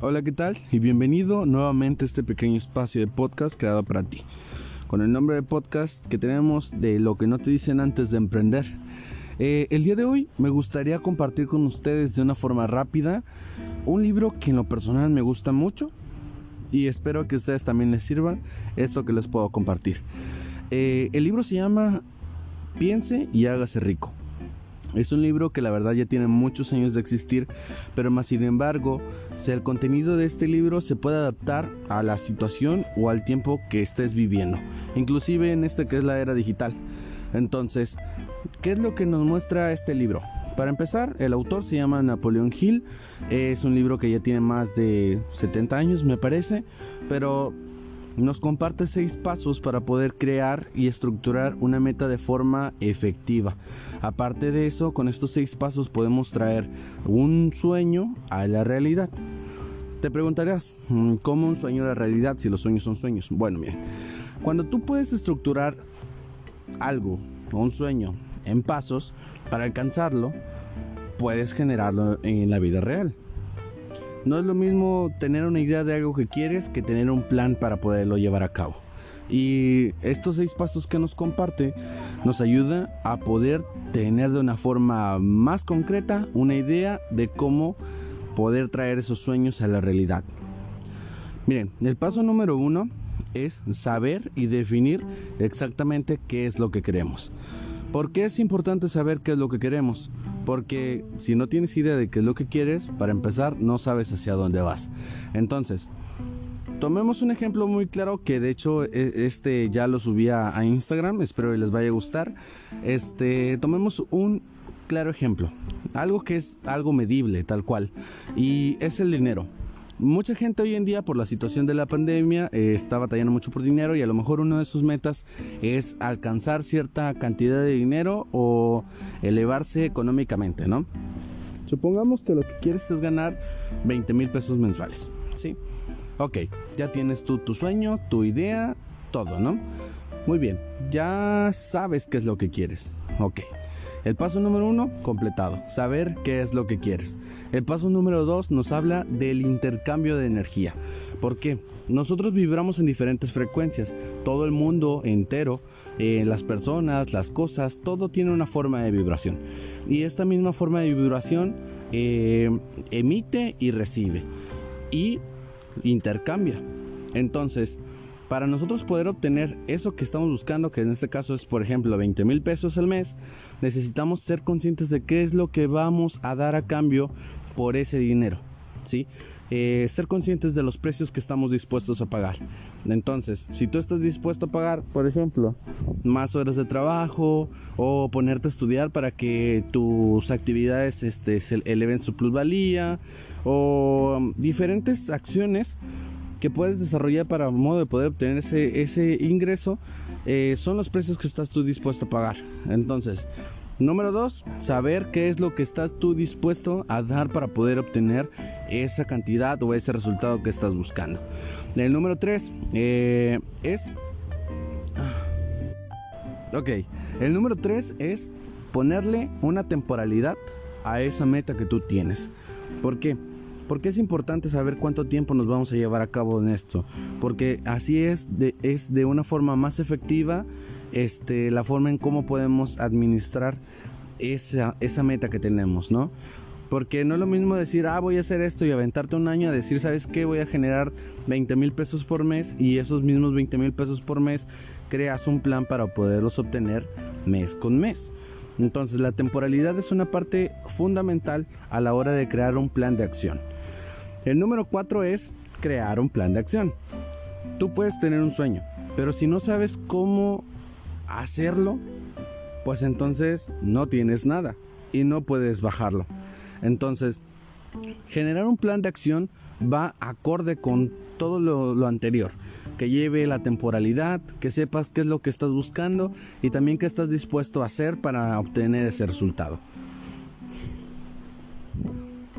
Hola, ¿qué tal? Y bienvenido nuevamente a este pequeño espacio de podcast creado para ti. Con el nombre de podcast que tenemos de lo que no te dicen antes de emprender. Eh, el día de hoy me gustaría compartir con ustedes de una forma rápida un libro que en lo personal me gusta mucho y espero que ustedes también les sirva esto que les puedo compartir. Eh, el libro se llama Piense y hágase rico. Es un libro que la verdad ya tiene muchos años de existir, pero más sin embargo, si el contenido de este libro se puede adaptar a la situación o al tiempo que estés viviendo, inclusive en este que es la era digital. Entonces, ¿qué es lo que nos muestra este libro? Para empezar, el autor se llama Napoleón Hill, es un libro que ya tiene más de 70 años me parece, pero nos comparte seis pasos para poder crear y estructurar una meta de forma efectiva. Aparte de eso, con estos seis pasos podemos traer un sueño a la realidad. Te preguntarás, mm, ¿cómo un sueño a la realidad si los sueños son sueños? Bueno, bien, cuando tú puedes estructurar algo o un sueño en pasos para alcanzarlo, puedes generarlo en la vida real. No es lo mismo tener una idea de algo que quieres que tener un plan para poderlo llevar a cabo. Y estos seis pasos que nos comparte nos ayuda a poder tener de una forma más concreta una idea de cómo poder traer esos sueños a la realidad. Miren, el paso número uno es saber y definir exactamente qué es lo que queremos. ¿Por qué es importante saber qué es lo que queremos? Porque si no tienes idea de qué es lo que quieres, para empezar, no sabes hacia dónde vas. Entonces, tomemos un ejemplo muy claro que de hecho e, este ya lo subí a Instagram, espero que les vaya a gustar. Este, tomemos un claro ejemplo, algo que es algo medible, tal cual, y es el dinero. Mucha gente hoy en día por la situación de la pandemia eh, está batallando mucho por dinero y a lo mejor una de sus metas es alcanzar cierta cantidad de dinero o elevarse económicamente, ¿no? Supongamos que lo que quieres es ganar 20 mil pesos mensuales, ¿sí? Ok, ya tienes tú tu sueño, tu idea, todo, ¿no? Muy bien, ya sabes qué es lo que quieres, ok. El paso número uno, completado. Saber qué es lo que quieres. El paso número dos nos habla del intercambio de energía. ¿Por qué? Nosotros vibramos en diferentes frecuencias. Todo el mundo entero, eh, las personas, las cosas, todo tiene una forma de vibración. Y esta misma forma de vibración eh, emite y recibe. Y intercambia. Entonces, para nosotros poder obtener eso que estamos buscando, que en este caso es por ejemplo 20 mil pesos al mes, necesitamos ser conscientes de qué es lo que vamos a dar a cambio por ese dinero. ¿sí? Eh, ser conscientes de los precios que estamos dispuestos a pagar. Entonces, si tú estás dispuesto a pagar, por ejemplo, más horas de trabajo o ponerte a estudiar para que tus actividades este, se eleven su plusvalía o diferentes acciones, que puedes desarrollar para modo de poder obtener ese, ese ingreso eh, son los precios que estás tú dispuesto a pagar. Entonces, número dos, saber qué es lo que estás tú dispuesto a dar para poder obtener esa cantidad o ese resultado que estás buscando. El número tres eh, es... Ok, el número tres es ponerle una temporalidad a esa meta que tú tienes. ¿Por qué? Porque es importante saber cuánto tiempo nos vamos a llevar a cabo en esto. Porque así es de, es de una forma más efectiva este, la forma en cómo podemos administrar esa, esa meta que tenemos, ¿no? Porque no es lo mismo decir, ah, voy a hacer esto y aventarte un año a decir, ¿sabes qué? Voy a generar 20 mil pesos por mes y esos mismos 20 mil pesos por mes creas un plan para poderlos obtener mes con mes. Entonces la temporalidad es una parte fundamental a la hora de crear un plan de acción. El número 4 es crear un plan de acción. Tú puedes tener un sueño, pero si no sabes cómo hacerlo, pues entonces no tienes nada y no puedes bajarlo. Entonces, generar un plan de acción va acorde con todo lo, anterior, que lleve la temporalidad, que sepas qué es lo que estás buscando y también qué estás dispuesto a hacer para obtener ese resultado.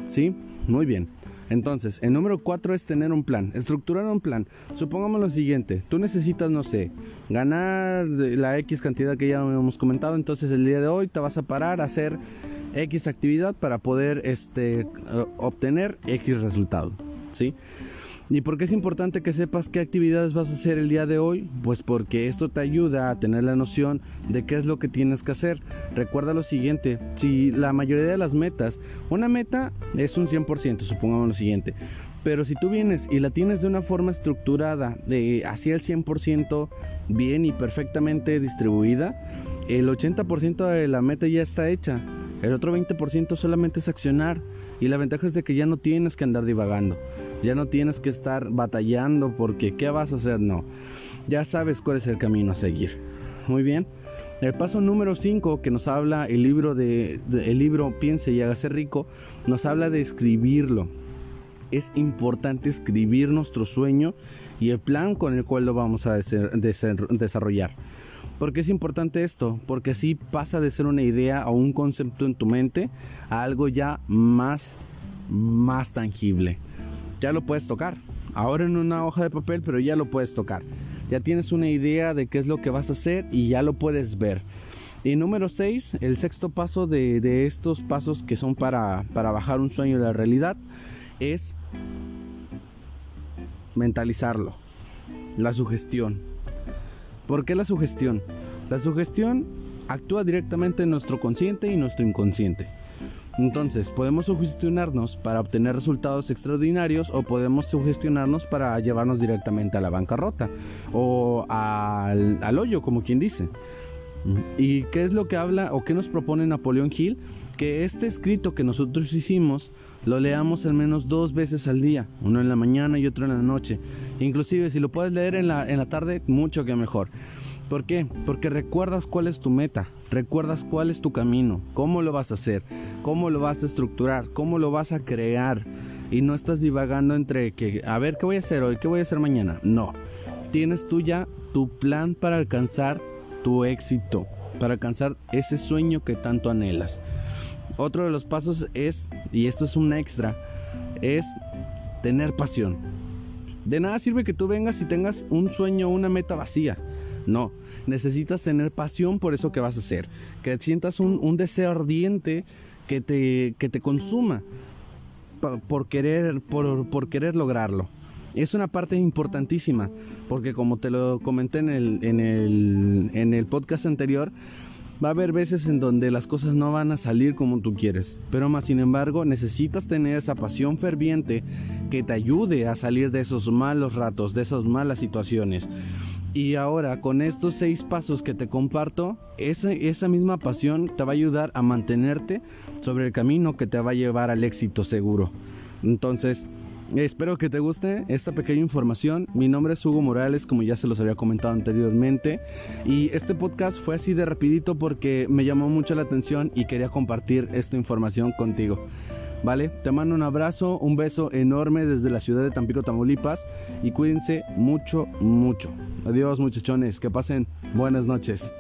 ¿Sí? Muy bien. Entonces, el número 4 es tener un plan, estructurar un plan. Supongamos lo siguiente, tú necesitas, no sé, ganar la X cantidad que ya hemos comentado, entonces el día de hoy te vas a parar a hacer X actividad para poder este, obtener X resultado. ¿sí? ¿Y por qué es importante que sepas qué actividades vas a hacer el día de hoy? Pues porque esto te ayuda a tener la noción de qué es lo que tienes que hacer. Recuerda lo siguiente, si la mayoría de las metas, una meta es un 100%, supongamos lo siguiente, pero si tú vienes y la tienes de una forma estructurada, de hacia el 100% bien y perfectamente distribuida, el 80% de la meta ya está hecha. El otro 20% solamente es accionar. Y la ventaja es de que ya no tienes que andar divagando. Ya no tienes que estar batallando porque ¿qué vas a hacer? No. Ya sabes cuál es el camino a seguir. Muy bien. El paso número 5 que nos habla el libro de, el libro Piense y hágase rico, nos habla de escribirlo. Es importante escribir nuestro sueño y el plan con el cual lo vamos a desarrollar. ¿Por qué es importante esto? Porque así pasa de ser una idea o un concepto en tu mente a algo ya más, más tangible ya lo puedes tocar. Ahora en una hoja de papel, pero ya lo puedes tocar. Ya tienes una idea de qué es lo que vas a hacer y ya lo puedes ver. Y número 6, el sexto paso de, estos pasos que son para, para bajar un sueño a la realidad es mentalizarlo. La sugestión. ¿Por qué la sugestión? La sugestión actúa directamente en nuestro consciente y nuestro inconsciente. Entonces, podemos sugestionarnos para obtener resultados extraordinarios o podemos sugestionarnos para llevarnos directamente a la bancarrota o al, hoyo, como quien dice. ¿Y qué es lo que habla o qué nos propone Napoleón Hill? Que este escrito que nosotros hicimos lo leamos al menos dos veces al día, uno en la mañana y otro en la noche. Inclusive si lo puedes leer en la, en la tarde, mucho que mejor. ¿Por qué? Porque recuerdas cuál es tu meta, recuerdas cuál es tu camino, cómo lo vas a hacer, cómo lo vas a estructurar, cómo lo vas a crear. Y no estás divagando entre que, a ver, ¿qué voy a hacer hoy? ¿Qué voy a hacer mañana? No. Tienes tú ya tu plan para alcanzar tu éxito, para alcanzar ese sueño que tanto anhelas. Otro de los pasos es, y esto es un extra, es tener pasión. De nada sirve que tú vengas y tengas un sueño, una meta vacía. No, necesitas tener pasión por eso que vas a hacer, que sientas un, deseo ardiente que te, que te consuma por querer, por, querer lograrlo. Es una parte importantísima, porque como te lo comenté en el, en el, en el podcast anterior, va a haber veces en donde las cosas no van a salir como tú quieres, pero más sin embargo necesitas tener esa pasión ferviente que te ayude a salir de esos malos ratos, de esas malas situaciones. Y ahora con estos seis pasos que te comparto, esa, esa misma pasión te va a ayudar a mantenerte sobre el camino que te va a llevar al éxito seguro. Entonces, espero que te guste esta pequeña información. Mi nombre es Hugo Morales, como ya se los había comentado anteriormente. Y este podcast fue así de rapidito porque me llamó mucho la atención y quería compartir esta información contigo. ¿vale? Te mando un abrazo, un beso enorme desde la ciudad de Tampico, Tamaulipas y cuídense mucho, mucho. Adiós muchachones, que pasen buenas noches.